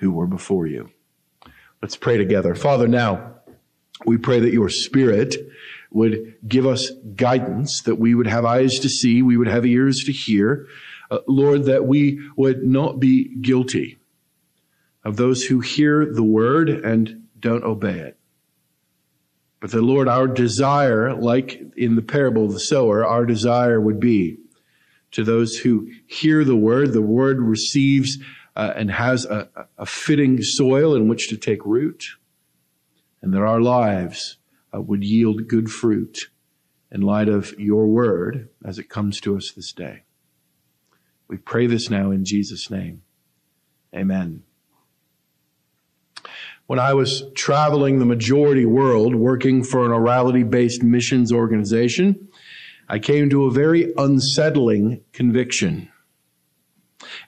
who were before you. Let's pray together. Father, now we pray that your spirit would give us guidance, that we would have eyes to see, we would have ears to hear. Uh, Lord, that we would not be guilty of those who hear the word and don't obey it. But the Lord, our desire, like in the parable of the sower, our desire would be to those who hear the word, the word receives uh, and has a, a, fitting soil in which to take root, and that our lives uh, would yield good fruit in light of your word as it comes to us this day. We pray this now in Jesus' name. Amen. When I was traveling the majority world working for an orality based missions organization, I came to a very unsettling conviction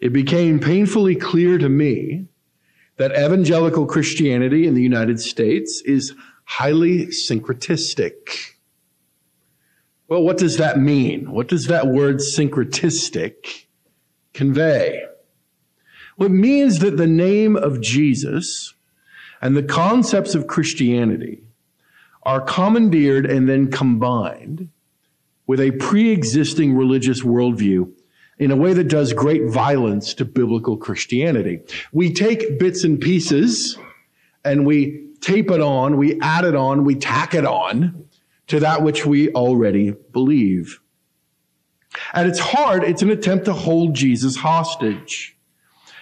it became painfully clear to me that evangelical Christianity in the United States is highly syncretistic. Well, what does that mean? What does that word syncretistic convey? Well, it means that the name of Jesus and the concepts of Christianity are commandeered and then combined with a pre-existing religious worldview in a way that does great violence to biblical Christianity. We take bits and pieces and we tape it on, we add it on, we tack it on to that which we already believe. At its heart, it's an attempt to hold Jesus hostage,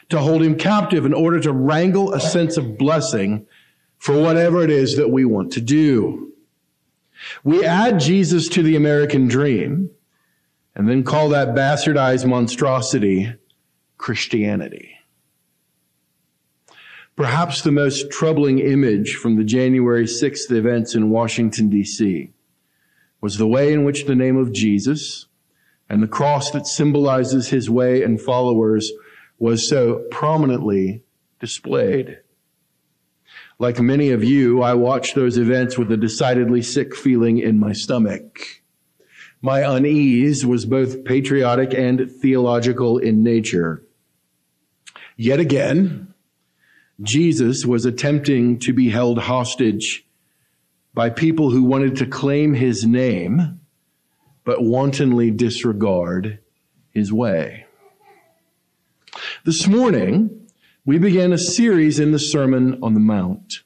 to hold him captive in order to wrangle a sense of blessing for whatever it is that we want to do. We add Jesus to the American dream and then call that bastardized monstrosity Christianity. Perhaps the most troubling image from the January 6th events in Washington, D.C. was the way in which the name of Jesus and the cross that symbolizes his way and followers was so prominently displayed. Like many of you, I watched those events with a decidedly sick feeling in my stomach. My unease was both patriotic and theological in nature. Yet again, Jesus was attempting to be held hostage by people who wanted to claim his name, but wantonly disregard his way. This morning, we began a series in the Sermon on the Mount.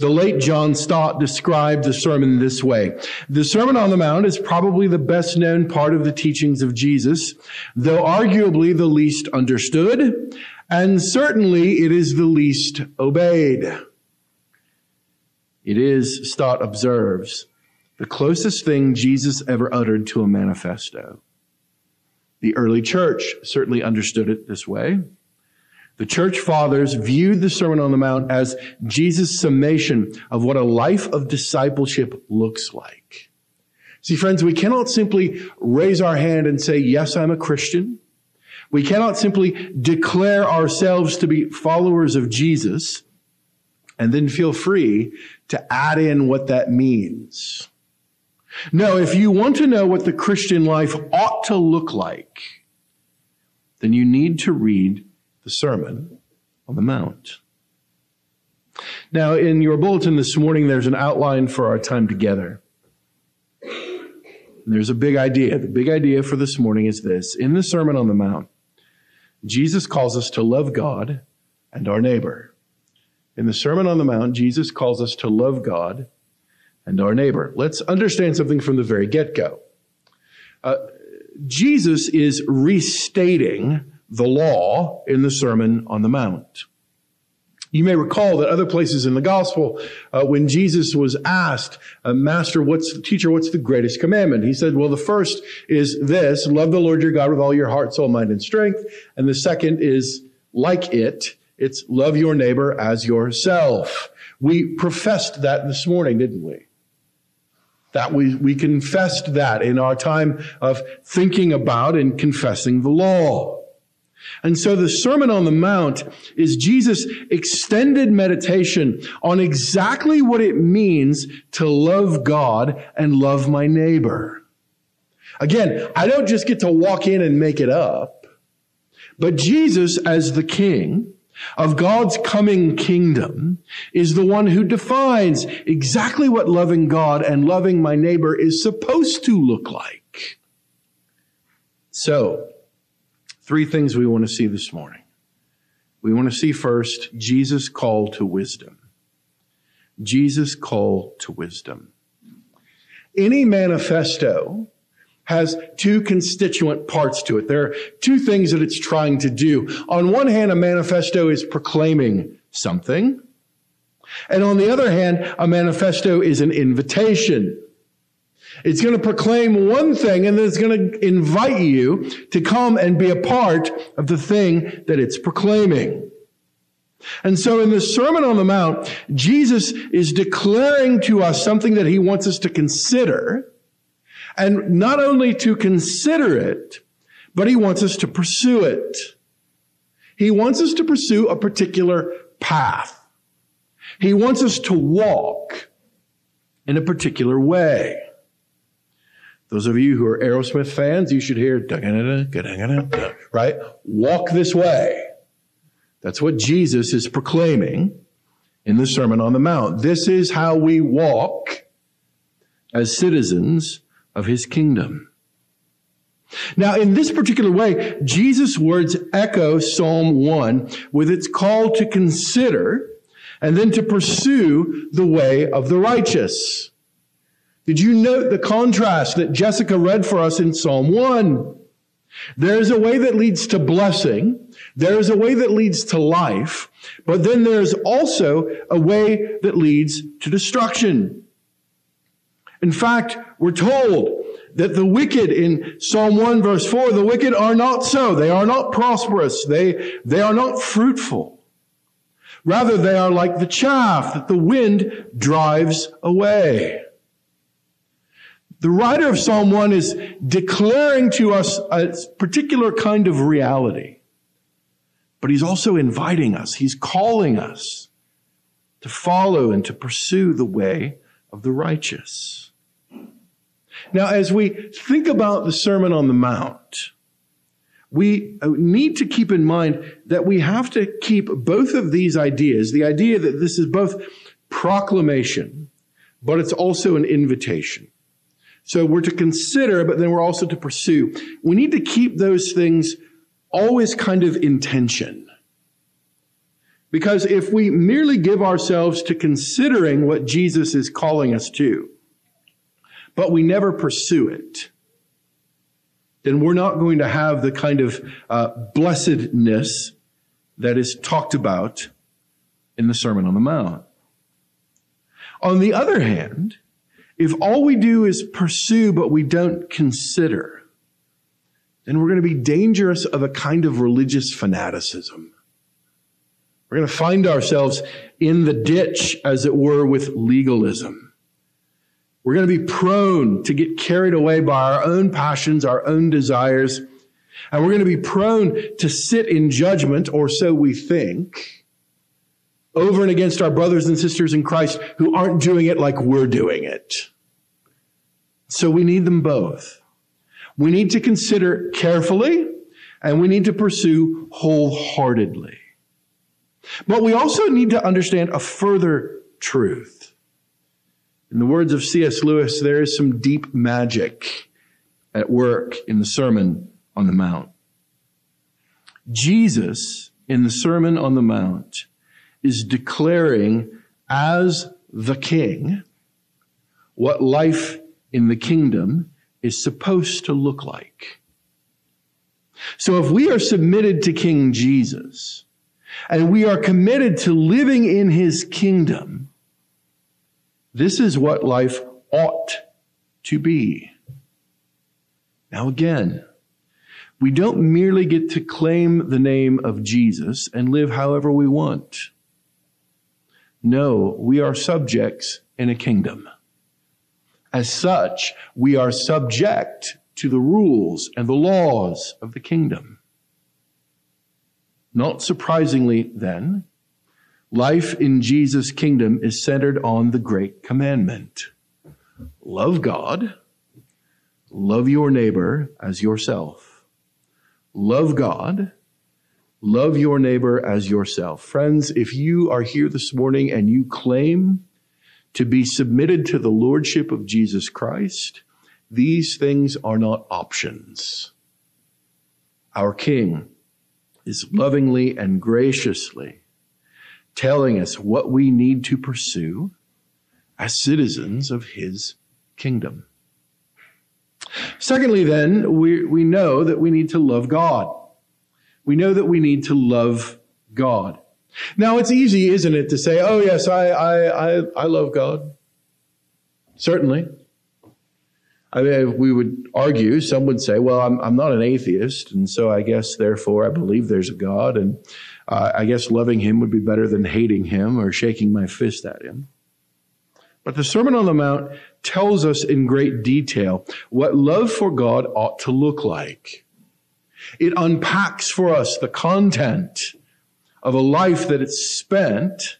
The late John Stott described the sermon this way. The Sermon on the Mount is probably the best known part of the teachings of Jesus, though arguably the least understood, and certainly it is the least obeyed. It is, Stott observes, the closest thing Jesus ever uttered to a manifesto. The early church certainly understood it this way. The church fathers viewed the Sermon on the Mount as Jesus' summation of what a life of discipleship looks like. See, friends, we cannot simply raise our hand and say, yes, I'm a Christian. We cannot simply declare ourselves to be followers of Jesus and then feel free to add in what that means. No, if you want to know what the Christian life ought to look like, then you need to read the Sermon on the Mount. Now, in your bulletin this morning, there's an outline for our time together. there's a big idea. The big idea for this morning is this. In the Sermon on the Mount, Jesus calls us to love God and our neighbor. In the Sermon on the Mount, Jesus calls us to love God and our neighbor. Let's understand something from the very get go. Uh, Jesus is restating the law in the Sermon on the Mount. You may recall that other places in the gospel, uh, when Jesus was asked, uh, Master, what's the teacher, what's the greatest commandment? He said, well, the first is this, love the Lord your God with all your heart, soul, mind, and strength. And the second is like it, it's love your neighbor as yourself. We professed that this morning, didn't we? That we, we confessed that in our time of thinking about and confessing the law. And so the Sermon on the Mount is Jesus' extended meditation on exactly what it means to love God and love my neighbor. Again, I don't just get to walk in and make it up, but Jesus as the king of God's coming kingdom is the one who defines exactly what loving God and loving my neighbor is supposed to look like. So, Three things we want to see this morning. We want to see first Jesus' call to wisdom. Jesus' call to wisdom. Any manifesto has two constituent parts to it. There are two things that it's trying to do. On one hand, a manifesto is proclaiming something. And on the other hand, a manifesto is an invitation. It's going to proclaim one thing and then it's going to invite you to come and be a part of the thing that it's proclaiming. And so in the Sermon on the Mount, Jesus is declaring to us something that he wants us to consider. And not only to consider it, but he wants us to pursue it. He wants us to pursue a particular path. He wants us to walk in a particular way. Those of you who are Aerosmith fans, you should hear, right? Walk this way. That's what Jesus is proclaiming in the Sermon on the Mount. This is how we walk as citizens of his kingdom. Now, in this particular way, Jesus' words echo Psalm 1 with its call to consider and then to pursue the way of the righteous. Did you note the contrast that Jessica read for us in Psalm 1? There is a way that leads to blessing. There is a way that leads to life. But then there's also a way that leads to destruction. In fact, we're told that the wicked in Psalm 1 verse 4, the wicked are not so. They are not prosperous. They, they are not fruitful. Rather, they are like the chaff that the wind drives away. The writer of Psalm 1 is declaring to us a particular kind of reality. But he's also inviting us. He's calling us to follow and to pursue the way of the righteous. Now, as we think about the Sermon on the Mount, we uh, need to keep in mind that we have to keep both of these ideas, the idea that this is both proclamation, but it's also an invitation. So we're to consider, but then we're also to pursue. We need to keep those things always kind of in tension. Because if we merely give ourselves to considering what Jesus is calling us to, but we never pursue it, then we're not going to have the kind of uh, blessedness that is talked about in the Sermon on the Mount. On the other hand, if all we do is pursue, but we don't consider, then we're going to be dangerous of a kind of religious fanaticism. We're going to find ourselves in the ditch, as it were, with legalism. We're going to be prone to get carried away by our own passions, our own desires, and we're going to be prone to sit in judgment, or so we think, over and against our brothers and sisters in Christ who aren't doing it like we're doing it. So we need them both. We need to consider carefully and we need to pursue wholeheartedly. But we also need to understand a further truth. In the words of C.S. Lewis, there is some deep magic at work in the Sermon on the Mount. Jesus, in the Sermon on the Mount, is declaring as the king what life in the kingdom is supposed to look like. So if we are submitted to King Jesus and we are committed to living in his kingdom, this is what life ought to be. Now again, we don't merely get to claim the name of Jesus and live however we want. No, we are subjects in a kingdom. As such, we are subject to the rules and the laws of the kingdom. Not surprisingly, then, life in Jesus' kingdom is centered on the great commandment love God, love your neighbor as yourself. Love God, love your neighbor as yourself. Friends, if you are here this morning and you claim to be submitted to the lordship of Jesus Christ, these things are not options. Our King is lovingly and graciously telling us what we need to pursue as citizens of his kingdom. Secondly, then, we, we know that we need to love God. We know that we need to love God. Now, it's easy, isn't it, to say, oh, yes, I, I, I, I love God. Certainly. I mean, we would argue, some would say, well, I'm, I'm not an atheist, and so I guess, therefore, I believe there's a God, and uh, I guess loving him would be better than hating him or shaking my fist at him. But the Sermon on the Mount tells us in great detail what love for God ought to look like. It unpacks for us the content of a life that it's spent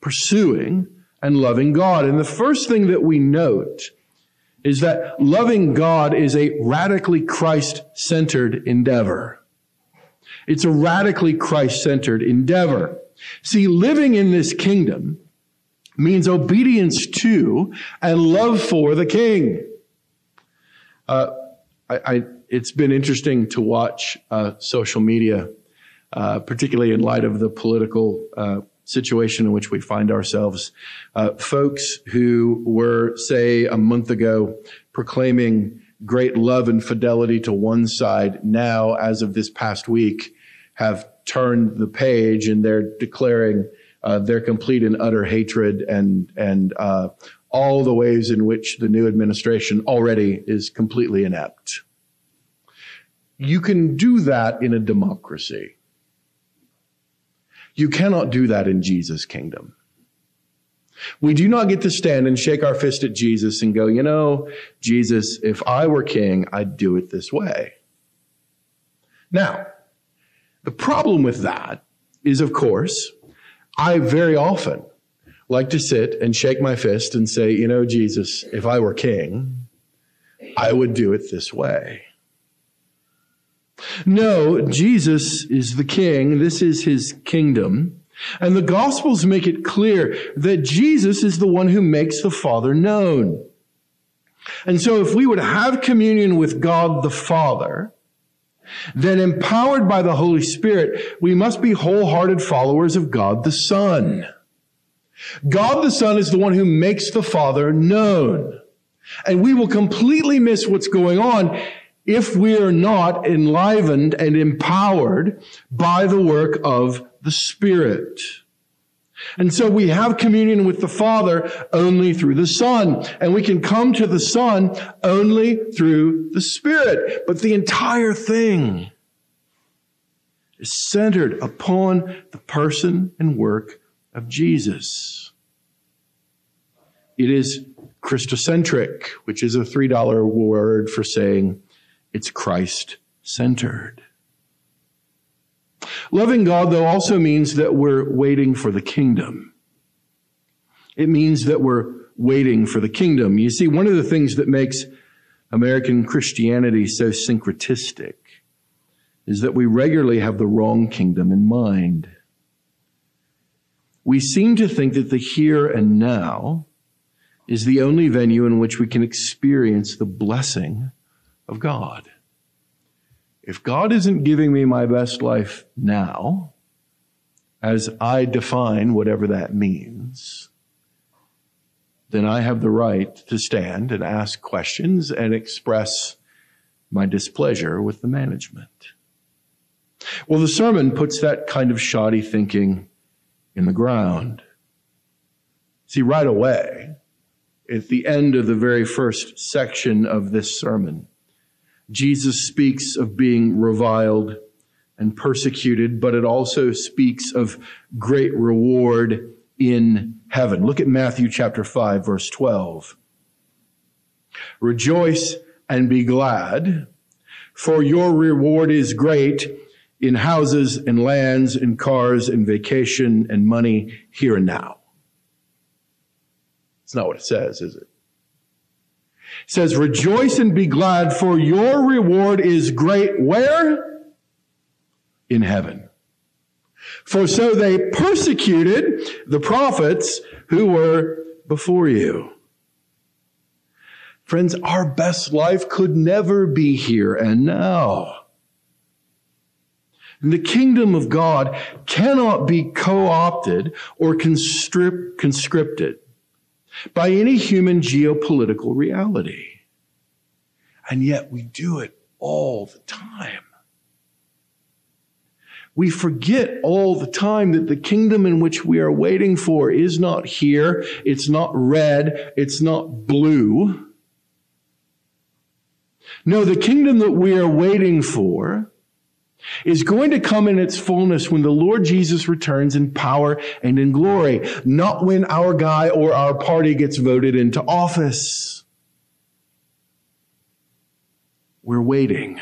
pursuing and loving God. And the first thing that we note is that loving God is a radically Christ-centered endeavor. It's a radically Christ-centered endeavor. See, living in this kingdom means obedience to and love for the king. Uh, I, I, it's been interesting to watch uh, social media uh, particularly in light of the political uh, situation in which we find ourselves. Uh, folks who were, say, a month ago proclaiming great love and fidelity to one side now, as of this past week, have turned the page and they're declaring uh, their complete and utter hatred and and uh, all the ways in which the new administration already is completely inept. You can do that in a democracy. You cannot do that in Jesus' kingdom. We do not get to stand and shake our fist at Jesus and go, you know, Jesus, if I were king, I'd do it this way. Now, the problem with that is, of course, I very often like to sit and shake my fist and say, you know, Jesus, if I were king, I would do it this way. No, Jesus is the king. This is his kingdom. And the gospels make it clear that Jesus is the one who makes the Father known. And so if we would have communion with God the Father, then empowered by the Holy Spirit, we must be wholehearted followers of God the Son. God the Son is the one who makes the Father known. And we will completely miss what's going on if we are not enlivened and empowered by the work of the Spirit. And so we have communion with the Father only through the Son. And we can come to the Son only through the Spirit. But the entire thing is centered upon the person and work of Jesus. It is Christocentric, which is a $3 word for saying it's Christ centered. Loving God, though, also means that we're waiting for the kingdom. It means that we're waiting for the kingdom. You see, one of the things that makes American Christianity so syncretistic is that we regularly have the wrong kingdom in mind. We seem to think that the here and now is the only venue in which we can experience the blessing of God. If God isn't giving me my best life now, as I define whatever that means, then I have the right to stand and ask questions and express my displeasure with the management. Well, the sermon puts that kind of shoddy thinking in the ground. See, right away, at the end of the very first section of this sermon, Jesus speaks of being reviled and persecuted, but it also speaks of great reward in heaven. Look at Matthew chapter 5 verse 12. Rejoice and be glad, for your reward is great in houses and lands and cars and vacation and money here and now. It's not what it says, is it? Says, rejoice and be glad for your reward is great. Where? In heaven. For so they persecuted the prophets who were before you. Friends, our best life could never be here and now. And the kingdom of God cannot be co-opted or conscripted by any human geopolitical reality. And yet we do it all the time. We forget all the time that the kingdom in which we are waiting for is not here. It's not red. It's not blue. No, the kingdom that we are waiting for is going to come in its fullness when the Lord Jesus returns in power and in glory, not when our guy or our party gets voted into office. We're waiting.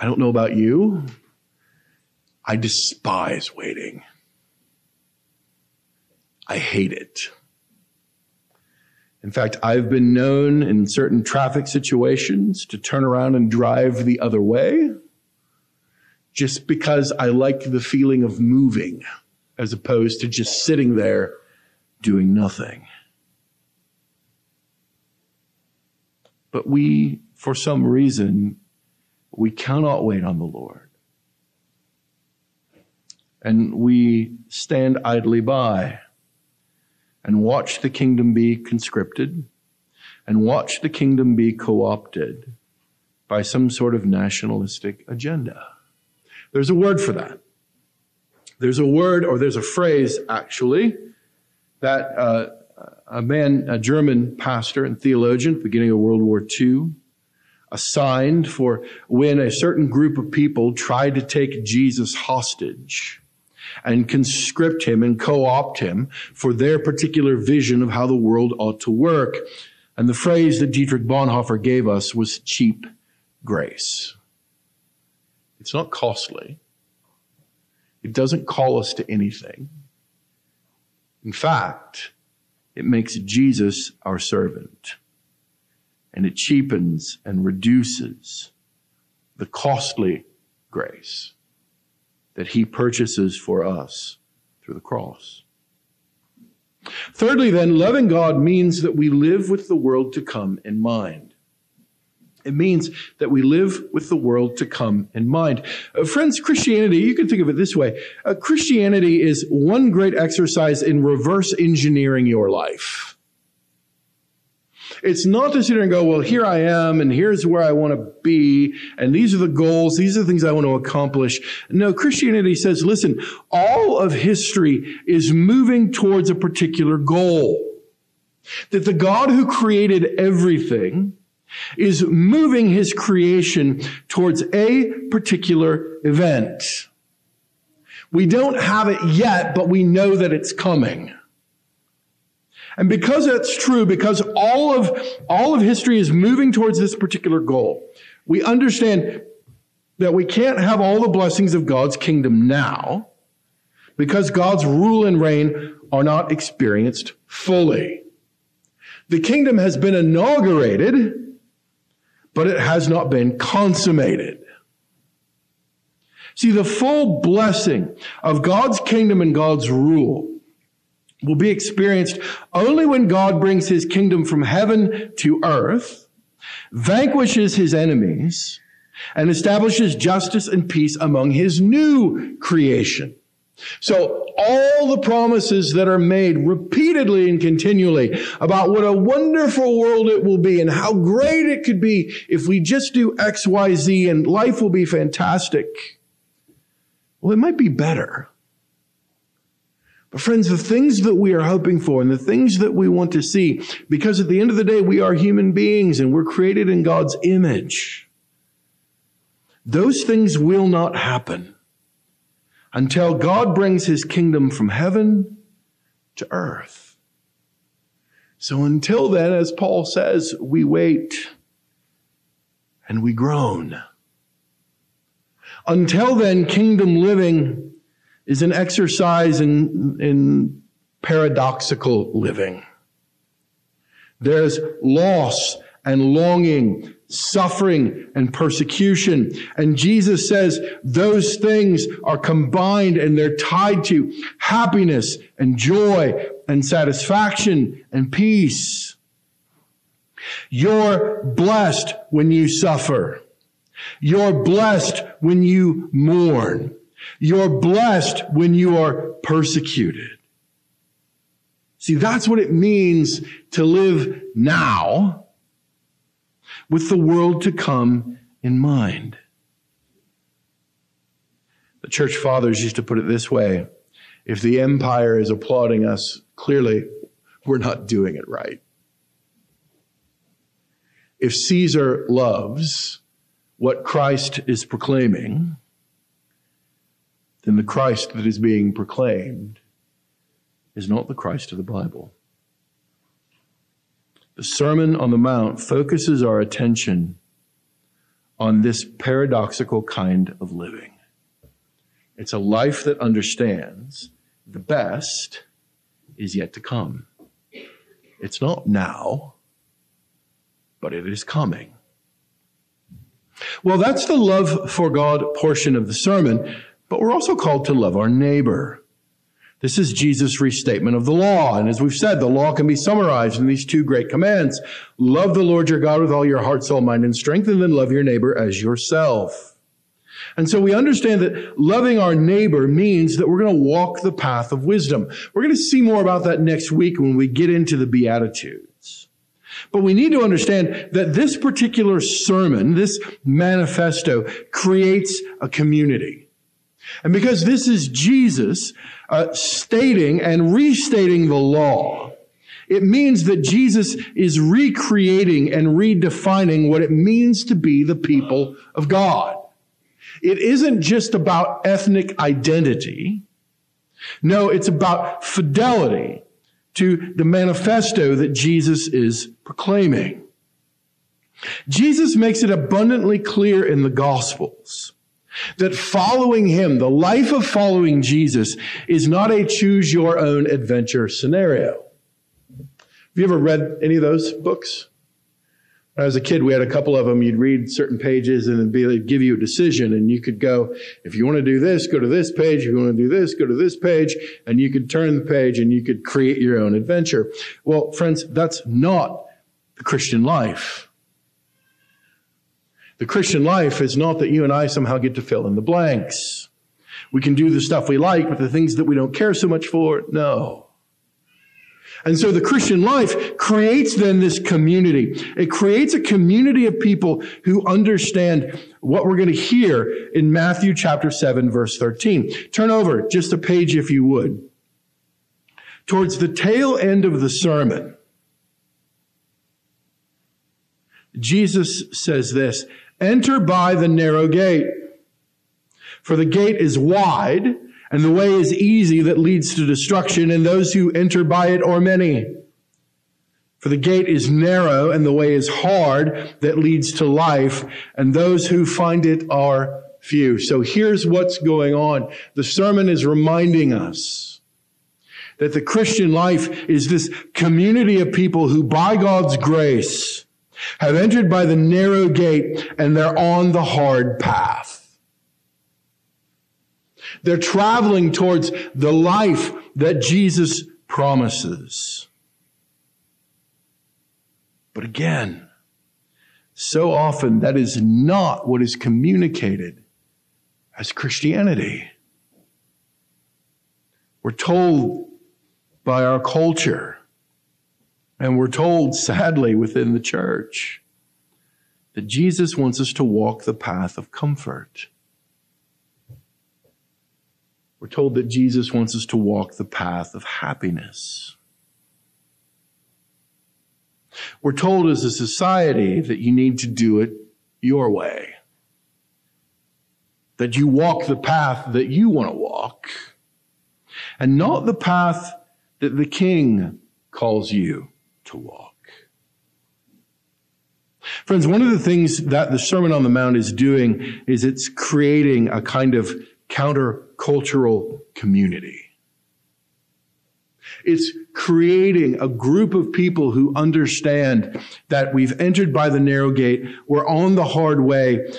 I don't know about you. I despise waiting. I hate it. In fact, I've been known in certain traffic situations to turn around and drive the other way just because I like the feeling of moving as opposed to just sitting there doing nothing. But we, for some reason, we cannot wait on the Lord. And we stand idly by and watch the kingdom be conscripted and watch the kingdom be co-opted by some sort of nationalistic agenda. There's a word for that. There's a word or there's a phrase actually that uh, a man, a German pastor and theologian, beginning of World War II, assigned for when a certain group of people tried to take Jesus hostage and conscript him and co-opt him for their particular vision of how the world ought to work. And the phrase that Dietrich Bonhoeffer gave us was cheap grace. It's not costly. It doesn't call us to anything. In fact, it makes Jesus our servant. And it cheapens and reduces the costly grace that he purchases for us through the cross. Thirdly, then, loving God means that we live with the world to come in mind. It means that we live with the world to come in mind. Uh, friends, Christianity, you can think of it this way. Uh, Christianity is one great exercise in reverse engineering your life. It's not to sit there and go, well, here I am, and here's where I want to be, and these are the goals, these are the things I want to accomplish. No, Christianity says, listen, all of history is moving towards a particular goal. That the God who created everything is moving his creation towards a particular event. We don't have it yet, but we know that it's coming. And because that's true, because all of, all of history is moving towards this particular goal, we understand that we can't have all the blessings of God's kingdom now because God's rule and reign are not experienced fully. The kingdom has been inaugurated, but it has not been consummated. See, the full blessing of God's kingdom and God's rule will be experienced only when God brings his kingdom from heaven to earth, vanquishes his enemies, and establishes justice and peace among his new creation. So all the promises that are made repeatedly and continually about what a wonderful world it will be and how great it could be if we just do X, Y, Z and life will be fantastic. Well, it might be better. But friends, the things that we are hoping for and the things that we want to see, because at the end of the day, we are human beings and we're created in God's image. Those things will not happen until God brings his kingdom from heaven to earth. So until then, as Paul says, we wait and we groan. Until then, kingdom living is an exercise in, in paradoxical living. There's loss and longing suffering and persecution. And Jesus says those things are combined and they're tied to happiness and joy and satisfaction and peace. You're blessed when you suffer. You're blessed when you mourn. You're blessed when you are persecuted. See, that's what it means to live now with the world to come in mind. The church fathers used to put it this way if the empire is applauding us, clearly we're not doing it right. If Caesar loves what Christ is proclaiming, then the Christ that is being proclaimed is not the Christ of the Bible. The Sermon on the Mount focuses our attention on this paradoxical kind of living. It's a life that understands the best is yet to come. It's not now, but it is coming. Well, that's the love for God portion of the sermon, but we're also called to love our neighbor. This is Jesus' restatement of the law. And as we've said, the law can be summarized in these two great commands. Love the Lord your God with all your heart, soul, mind, and strength, and then love your neighbor as yourself. And so we understand that loving our neighbor means that we're going to walk the path of wisdom. We're going to see more about that next week when we get into the Beatitudes. But we need to understand that this particular sermon, this manifesto, creates a community. And because this is Jesus, uh, stating and restating the law. It means that Jesus is recreating and redefining what it means to be the people of God. It isn't just about ethnic identity. No, it's about fidelity to the manifesto that Jesus is proclaiming. Jesus makes it abundantly clear in the Gospels that following him, the life of following Jesus, is not a choose your own adventure scenario. Have you ever read any of those books? When I was a kid, we had a couple of them. You'd read certain pages and it'd, be, it'd give you a decision. And you could go, if you want to do this, go to this page. If you want to do this, go to this page. And you could turn the page and you could create your own adventure. Well, friends, that's not the Christian life. The Christian life is not that you and I somehow get to fill in the blanks. We can do the stuff we like, but the things that we don't care so much for, no. And so the Christian life creates then this community. It creates a community of people who understand what we're going to hear in Matthew chapter 7 verse 13. Turn over just a page if you would. Towards the tail end of the sermon, Jesus says this, Enter by the narrow gate. For the gate is wide and the way is easy that leads to destruction and those who enter by it are many. For the gate is narrow and the way is hard that leads to life and those who find it are few. So here's what's going on. The sermon is reminding us that the Christian life is this community of people who by God's grace have entered by the narrow gate and they're on the hard path. They're traveling towards the life that Jesus promises. But again, so often that is not what is communicated as Christianity. We're told by our culture, and we're told sadly within the church, that Jesus wants us to walk the path of comfort. We're told that Jesus wants us to walk the path of happiness. We're told as a society that you need to do it your way. That you walk the path that you want to walk and not the path that the king calls you to walk. Friends, one of the things that the Sermon on the Mount is doing is it's creating a kind of countercultural community. It's creating a group of people who understand that we've entered by the narrow gate, we're on the hard way,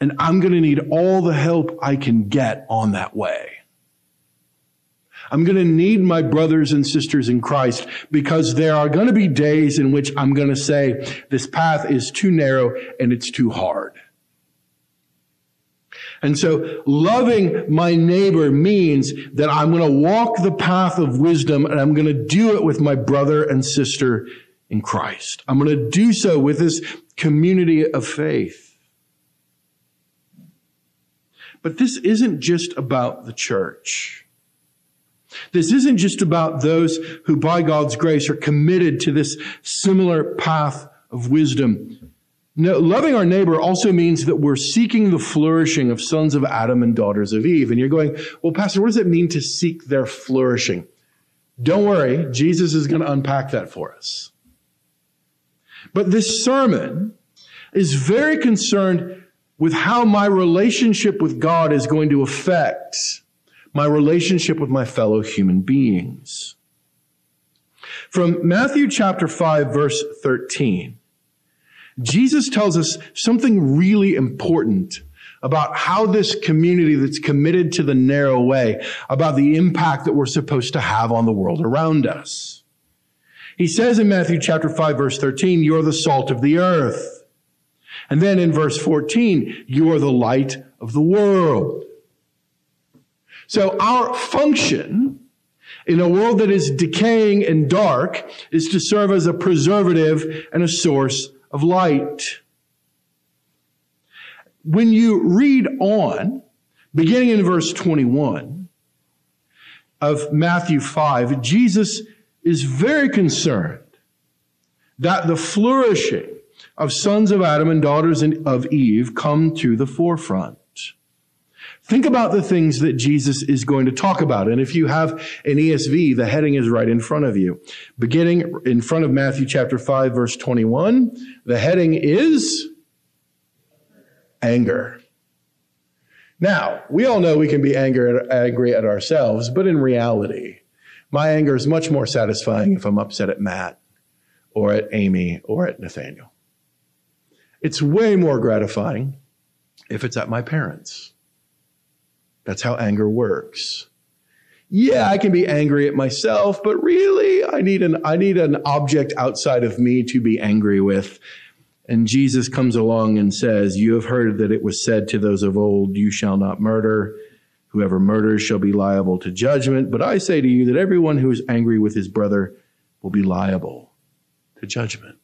and I'm going to need all the help I can get on that way. I'm going to need my brothers and sisters in Christ because there are going to be days in which I'm going to say, this path is too narrow and it's too hard. And so loving my neighbor means that I'm going to walk the path of wisdom and I'm going to do it with my brother and sister in Christ. I'm going to do so with this community of faith. But this isn't just about the church. This isn't just about those who by God's grace are committed to this similar path of wisdom. No, loving our neighbor also means that we're seeking the flourishing of sons of Adam and daughters of Eve. And you're going, well, Pastor, what does it mean to seek their flourishing? Don't worry, Jesus is going to unpack that for us. But this sermon is very concerned with how my relationship with God is going to affect my relationship with my fellow human beings. From Matthew chapter 5 verse 13, Jesus tells us something really important about how this community that's committed to the narrow way, about the impact that we're supposed to have on the world around us. He says in Matthew chapter 5 verse 13, you're the salt of the earth. And then in verse 14, you are the light of the world. So our function in a world that is decaying and dark is to serve as a preservative and a source of light. When you read on, beginning in verse 21 of Matthew 5, Jesus is very concerned that the flourishing of sons of Adam and daughters of Eve come to the forefront. Think about the things that Jesus is going to talk about. And if you have an ESV, the heading is right in front of you. Beginning in front of Matthew chapter 5 verse 21, the heading is anger. Now, we all know we can be angry at ourselves, but in reality, my anger is much more satisfying if I'm upset at Matt or at Amy or at Nathaniel. It's way more gratifying if it's at my parents that's how anger works. Yeah, I can be angry at myself, but really I need an, I need an object outside of me to be angry with. And Jesus comes along and says, you have heard that it was said to those of old, you shall not murder. Whoever murders shall be liable to judgment. But I say to you that everyone who is angry with his brother will be liable to judgment.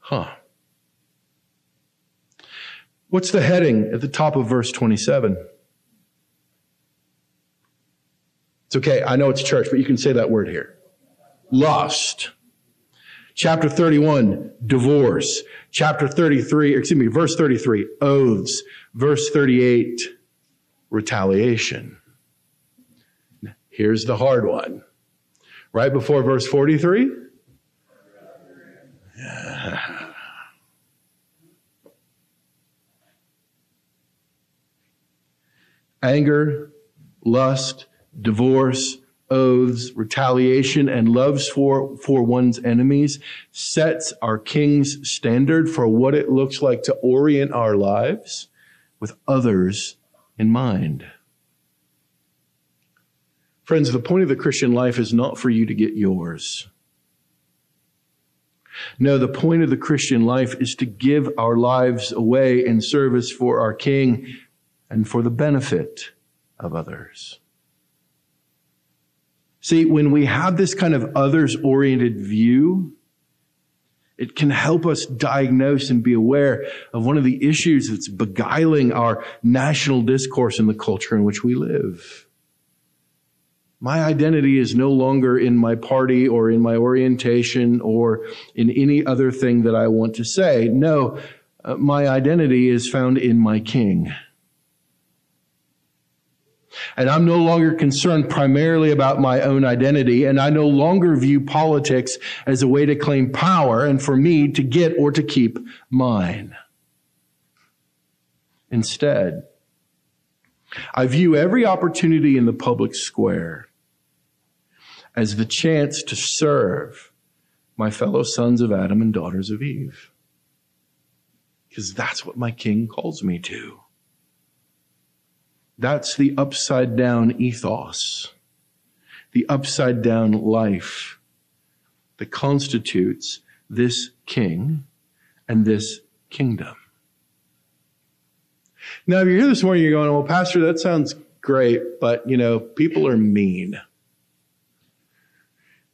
Huh. What's the heading at the top of verse 27? It's okay. I know it's church, but you can say that word here. Lust. Chapter 31, divorce. Chapter 33, excuse me, verse 33, oaths. Verse 38, retaliation. Here's the hard one. Right before verse 43. Anger, lust, divorce, oaths, retaliation, and loves for, for one's enemies sets our king's standard for what it looks like to orient our lives with others in mind. Friends, the point of the Christian life is not for you to get yours. No, the point of the Christian life is to give our lives away in service for our King and for the benefit of others. See, when we have this kind of others oriented view, it can help us diagnose and be aware of one of the issues that's beguiling our national discourse in the culture in which we live. My identity is no longer in my party or in my orientation or in any other thing that I want to say. No, uh, my identity is found in my King. And I'm no longer concerned primarily about my own identity, and I no longer view politics as a way to claim power and for me to get or to keep mine. Instead, I view every opportunity in the public square as the chance to serve my fellow sons of Adam and daughters of Eve. Because that's what my king calls me to. That's the upside down ethos, the upside down life that constitutes this king and this kingdom. Now, if you're here this morning, you're going, well, Pastor, that sounds great, but you know, people are mean.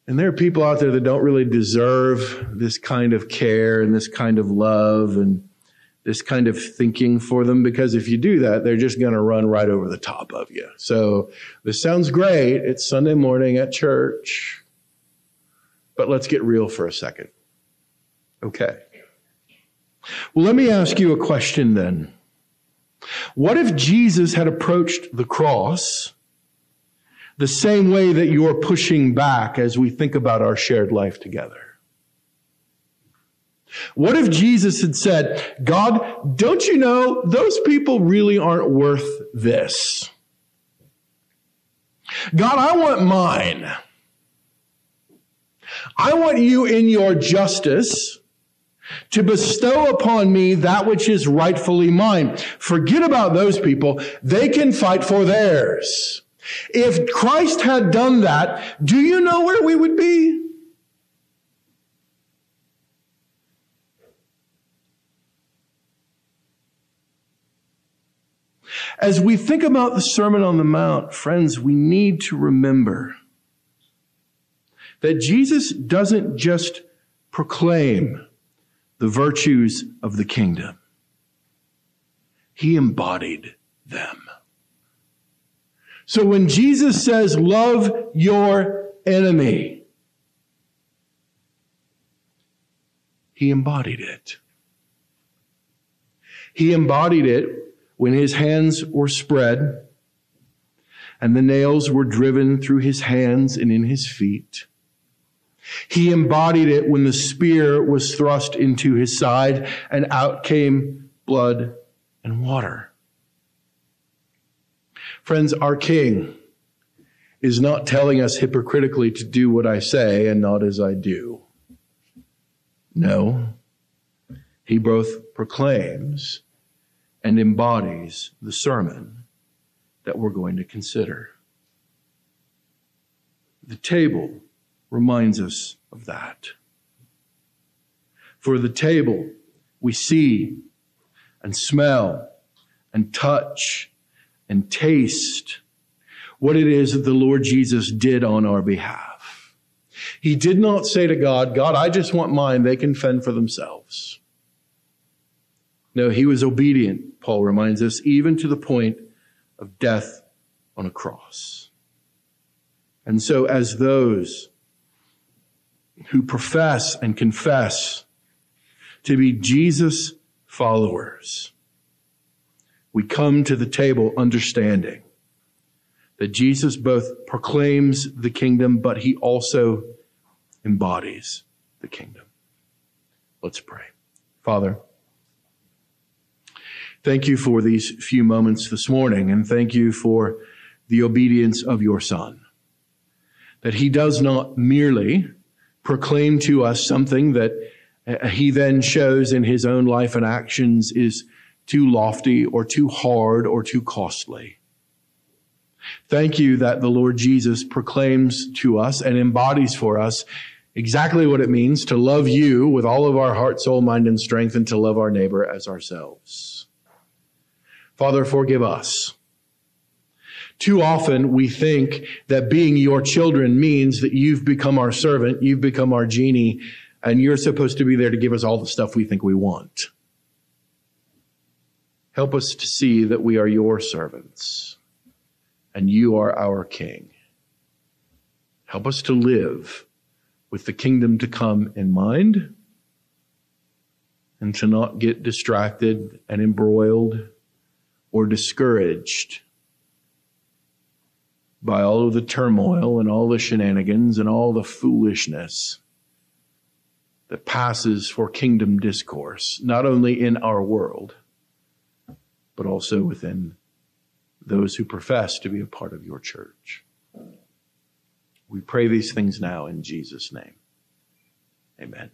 And there are people out there that don't really deserve this kind of care and this kind of love and this kind of thinking for them because if you do that, they're just going to run right over the top of you. So this sounds great. It's Sunday morning at church, but let's get real for a second. Okay. Well, let me ask you a question then. What if Jesus had approached the cross the same way that you're pushing back as we think about our shared life together? What if Jesus had said, God, don't you know those people really aren't worth this? God, I want mine. I want you in your justice to bestow upon me that which is rightfully mine. Forget about those people. They can fight for theirs. If Christ had done that, do you know where we would be? As we think about the Sermon on the Mount, friends, we need to remember that Jesus doesn't just proclaim the virtues of the kingdom. He embodied them. So when Jesus says, love your enemy, he embodied it. He embodied it when his hands were spread and the nails were driven through his hands and in his feet. He embodied it when the spear was thrust into his side and out came blood and water. Friends, our King is not telling us hypocritically to do what I say and not as I do. No, he both proclaims and embodies the sermon that we're going to consider. The table reminds us of that. For the table, we see and smell and touch and taste what it is that the Lord Jesus did on our behalf. He did not say to God, God, I just want mine. They can fend for themselves. No, he was obedient, Paul reminds us, even to the point of death on a cross. And so, as those who profess and confess to be Jesus followers, we come to the table understanding that Jesus both proclaims the kingdom, but he also embodies the kingdom. Let's pray. Father, Thank you for these few moments this morning, and thank you for the obedience of your Son. That he does not merely proclaim to us something that uh, he then shows in his own life and actions is too lofty or too hard or too costly. Thank you that the Lord Jesus proclaims to us and embodies for us exactly what it means to love you with all of our heart, soul, mind, and strength, and to love our neighbor as ourselves. Father, forgive us. Too often we think that being your children means that you've become our servant, you've become our genie, and you're supposed to be there to give us all the stuff we think we want. Help us to see that we are your servants and you are our king. Help us to live with the kingdom to come in mind and to not get distracted and embroiled or discouraged by all of the turmoil and all the shenanigans and all the foolishness that passes for kingdom discourse, not only in our world, but also within those who profess to be a part of your church. We pray these things now in Jesus' name. Amen.